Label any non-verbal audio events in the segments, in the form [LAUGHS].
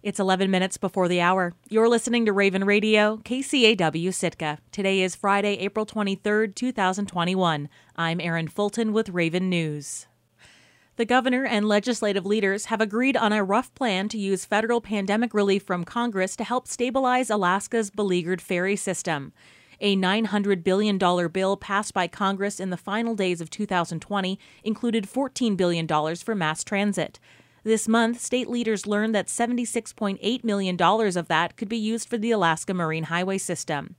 It's 11 minutes before the hour. You're listening to Raven Radio, KCAW Sitka. Today is Friday, April 23rd, 2021. I'm Erin Fulton with Raven News. The governor and legislative leaders have agreed on a rough plan to use federal pandemic relief from Congress to help stabilize Alaska's beleaguered ferry system. A $900 billion bill passed by Congress in the final days of 2020 included $14 billion for mass transit. This month, state leaders learned that $76.8 million of that could be used for the Alaska Marine Highway System.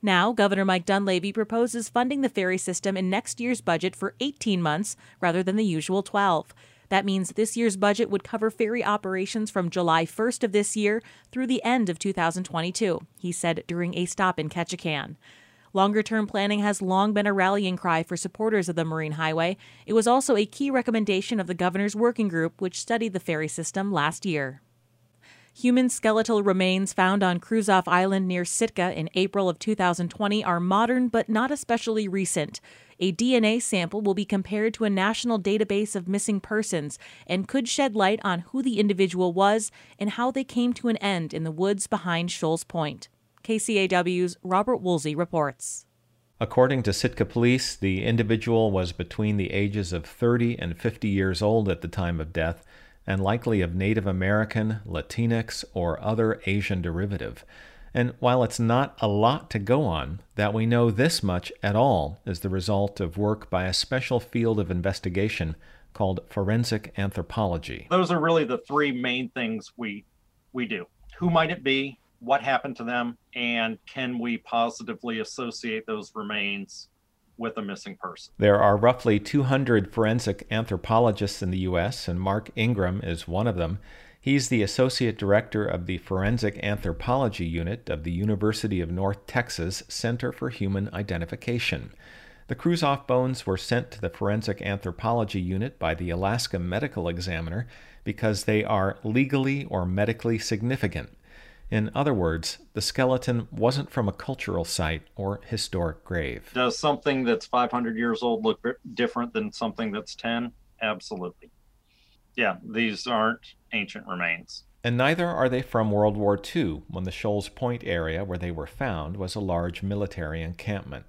Now, Governor Mike Dunleavy proposes funding the ferry system in next year's budget for 18 months rather than the usual 12. That means this year's budget would cover ferry operations from July 1st of this year through the end of 2022, he said during a stop in Ketchikan. Longer term planning has long been a rallying cry for supporters of the Marine Highway. It was also a key recommendation of the governor's working group, which studied the ferry system last year. Human skeletal remains found on Kruzof Island near Sitka in April of 2020 are modern but not especially recent. A DNA sample will be compared to a national database of missing persons and could shed light on who the individual was and how they came to an end in the woods behind Shoals Point. KCAW's Robert Woolsey reports. According to Sitka police, the individual was between the ages of 30 and 50 years old at the time of death and likely of Native American, Latinx, or other Asian derivative. And while it's not a lot to go on, that we know this much at all is the result of work by a special field of investigation called forensic anthropology. Those are really the three main things we we do. Who might it be? What happened to them, and can we positively associate those remains with a missing person? There are roughly 200 forensic anthropologists in the U.S., and Mark Ingram is one of them. He's the Associate Director of the Forensic Anthropology Unit of the University of North Texas Center for Human Identification. The Kruzof bones were sent to the Forensic Anthropology Unit by the Alaska Medical Examiner because they are legally or medically significant. In other words, the skeleton wasn't from a cultural site or historic grave. Does something that's 500 years old look different than something that's 10? Absolutely. Yeah, these aren't ancient remains. And neither are they from World War II, when the Shoals Point area where they were found was a large military encampment.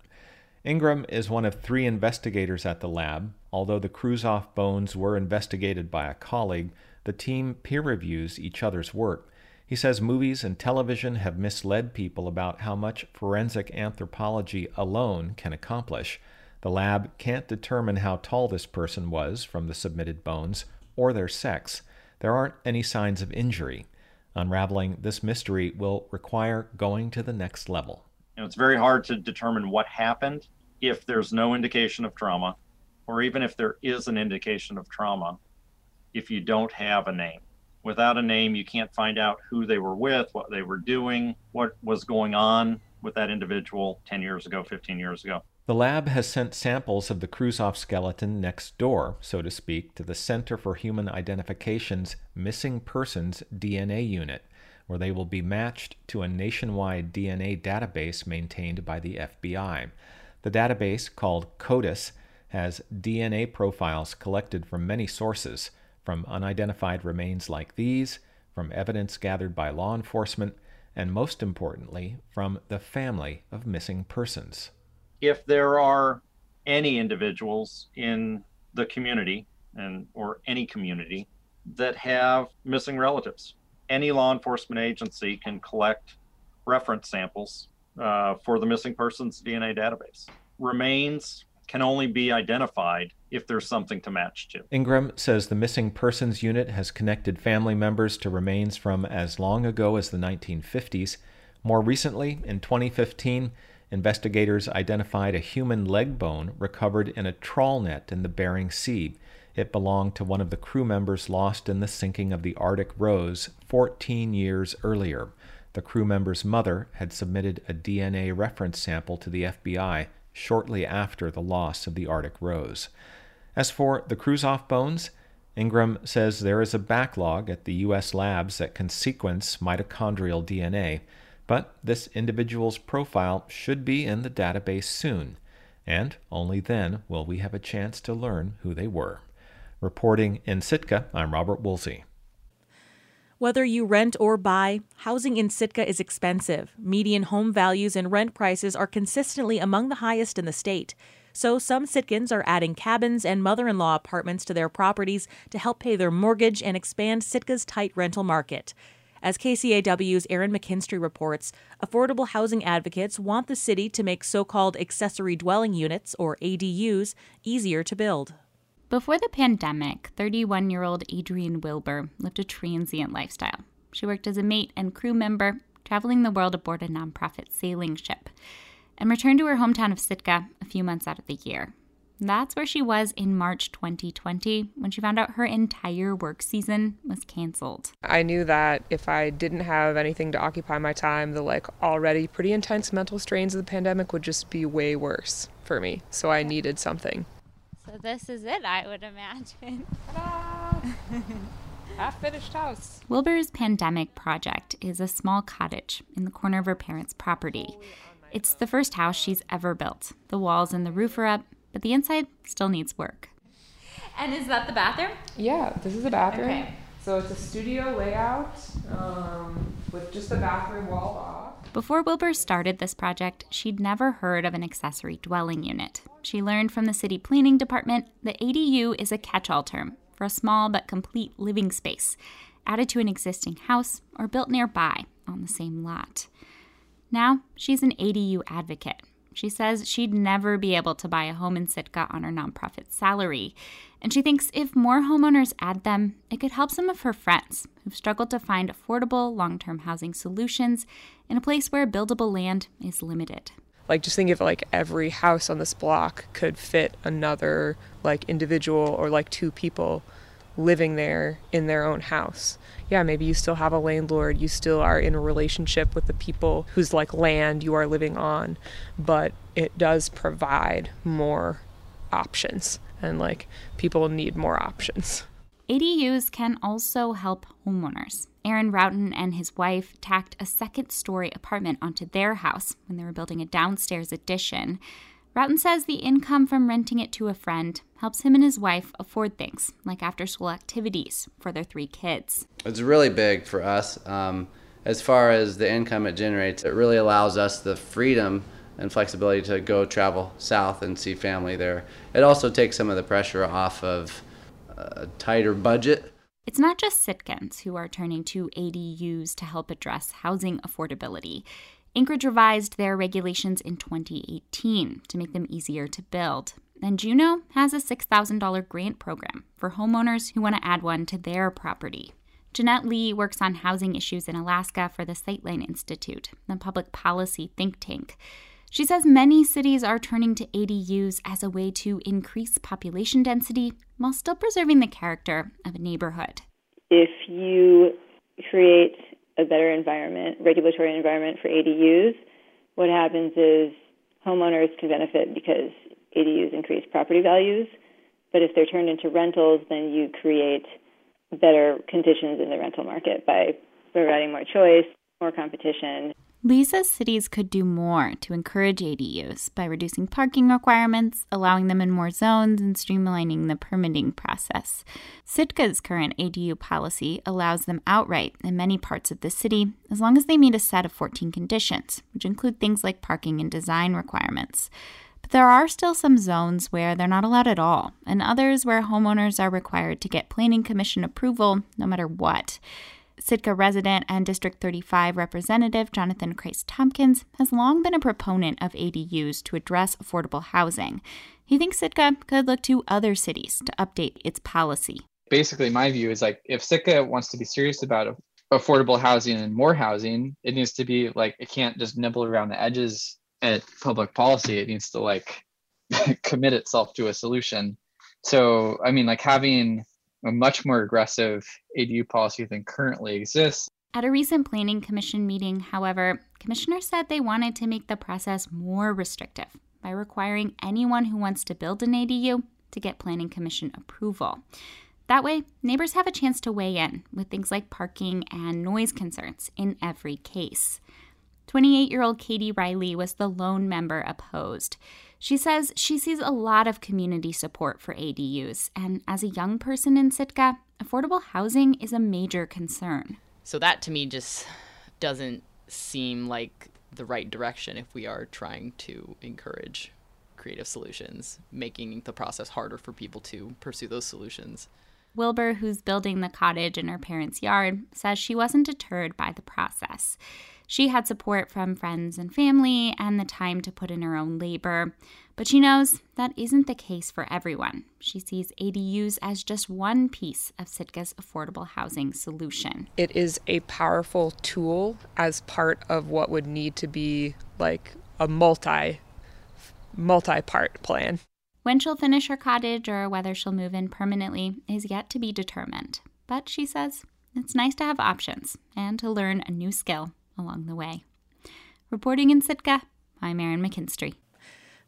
Ingram is one of three investigators at the lab. Although the Kruzof bones were investigated by a colleague, the team peer reviews each other's work he says movies and television have misled people about how much forensic anthropology alone can accomplish. The lab can't determine how tall this person was from the submitted bones or their sex. There aren't any signs of injury. Unraveling this mystery will require going to the next level. You know, it's very hard to determine what happened if there's no indication of trauma, or even if there is an indication of trauma, if you don't have a name without a name, you can't find out who they were with, what they were doing, what was going on with that individual 10 years ago, 15 years ago. The lab has sent samples of the Kruzof skeleton next door, so to speak, to the Center for Human Identification's Missing Persons DNA unit, where they will be matched to a nationwide DNA database maintained by the FBI. The database, called CODIS, has DNA profiles collected from many sources from unidentified remains like these, from evidence gathered by law enforcement, and most importantly, from the family of missing persons. If there are any individuals in the community and or any community that have missing relatives, any law enforcement agency can collect reference samples uh, for the missing persons DNA database. Remains can only be identified if there's something to match to. Ingram says the missing persons unit has connected family members to remains from as long ago as the 1950s. More recently, in 2015, investigators identified a human leg bone recovered in a trawl net in the Bering Sea. It belonged to one of the crew members lost in the sinking of the Arctic Rose 14 years earlier. The crew member's mother had submitted a DNA reference sample to the FBI shortly after the loss of the Arctic Rose. As for the Kruzof bones, Ingram says there is a backlog at the U.S. labs that can sequence mitochondrial DNA, but this individual's profile should be in the database soon, and only then will we have a chance to learn who they were. Reporting in Sitka, I'm Robert Woolsey. Whether you rent or buy, housing in Sitka is expensive. Median home values and rent prices are consistently among the highest in the state. So some Sitkans are adding cabins and mother in law apartments to their properties to help pay their mortgage and expand Sitka's tight rental market. As KCAW's Erin McKinstry reports, affordable housing advocates want the city to make so called accessory dwelling units, or ADUs, easier to build. Before the pandemic, 31 year old Adrienne Wilbur lived a transient lifestyle. She worked as a mate and crew member, traveling the world aboard a nonprofit sailing ship, and returned to her hometown of Sitka a few months out of the year. That's where she was in March 2020 when she found out her entire work season was canceled. I knew that if I didn't have anything to occupy my time, the like already pretty intense mental strains of the pandemic would just be way worse for me. So I needed something. So this is it, I would imagine. [LAUGHS] Half finished house. Wilbur's pandemic project is a small cottage in the corner of her parents' property. It's the first house she's ever built. The walls and the roof are up, but the inside still needs work. And is that the bathroom? Yeah, this is a bathroom. Okay. So it's a studio layout um, with just the bathroom walled off. Before Wilbur started this project, she'd never heard of an accessory dwelling unit. She learned from the city planning department that ADU is a catch all term for a small but complete living space added to an existing house or built nearby on the same lot. Now, she's an ADU advocate. She says she'd never be able to buy a home in Sitka on her nonprofit salary. And she thinks if more homeowners add them, it could help some of her friends who've struggled to find affordable long term housing solutions in a place where buildable land is limited. Like just think if like every house on this block could fit another like individual or like two people living there in their own house. Yeah, maybe you still have a landlord, you still are in a relationship with the people whose like land you are living on, but it does provide more options and like people need more options. ADUs can also help homeowners. Aaron Routon and his wife tacked a second story apartment onto their house when they were building a downstairs addition. Routon says the income from renting it to a friend helps him and his wife afford things like after school activities for their three kids. It's really big for us. Um, as far as the income it generates, it really allows us the freedom and flexibility to go travel south and see family there. It also takes some of the pressure off of a tighter budget. It's not just Sitkans who are turning to ADUs to help address housing affordability. Anchorage revised their regulations in 2018 to make them easier to build. And Juneau has a $6,000 grant program for homeowners who want to add one to their property. Jeanette Lee works on housing issues in Alaska for the Sightline Institute, the public policy think tank. She says many cities are turning to ADUs as a way to increase population density while still preserving the character of a neighborhood. If you create a better environment, regulatory environment for ADUs, what happens is homeowners can benefit because ADUs increase property values. But if they're turned into rentals, then you create better conditions in the rental market by providing more choice, more competition. Says cities could do more to encourage ADUs by reducing parking requirements, allowing them in more zones, and streamlining the permitting process. Sitka's current ADU policy allows them outright in many parts of the city as long as they meet a set of 14 conditions, which include things like parking and design requirements. But there are still some zones where they're not allowed at all, and others where homeowners are required to get Planning Commission approval no matter what. Sitka resident and District 35 Representative Jonathan Kreiss-Tomkins has long been a proponent of ADUs to address affordable housing. He thinks Sitka could look to other cities to update its policy. Basically, my view is like if Sitka wants to be serious about affordable housing and more housing, it needs to be like it can't just nibble around the edges at public policy. It needs to like [LAUGHS] commit itself to a solution. So, I mean, like having a much more aggressive ADU policy than currently exists. At a recent Planning Commission meeting, however, commissioners said they wanted to make the process more restrictive by requiring anyone who wants to build an ADU to get Planning Commission approval. That way, neighbors have a chance to weigh in with things like parking and noise concerns in every case. 28 year old Katie Riley was the lone member opposed. She says she sees a lot of community support for ADUs, and as a young person in Sitka, affordable housing is a major concern. So that to me just doesn't seem like the right direction if we are trying to encourage creative solutions, making the process harder for people to pursue those solutions. Wilbur, who's building the cottage in her parents' yard, says she wasn't deterred by the process. She had support from friends and family and the time to put in her own labor. But she knows that isn't the case for everyone. She sees ADUs as just one piece of Sitka's affordable housing solution. It is a powerful tool as part of what would need to be like a multi multi-part plan. When she'll finish her cottage or whether she'll move in permanently is yet to be determined. But she says it's nice to have options and to learn a new skill along the way. Reporting in Sitka, I'm Erin McKinstry.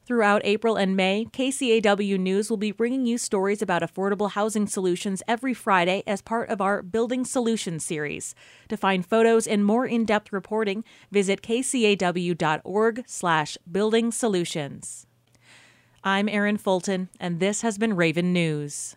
Throughout April and May, KCAW News will be bringing you stories about affordable housing solutions every Friday as part of our Building Solutions series. To find photos and more in-depth reporting, visit kcaw.org/slash building solutions. I'm Erin Fulton, and this has been Raven News.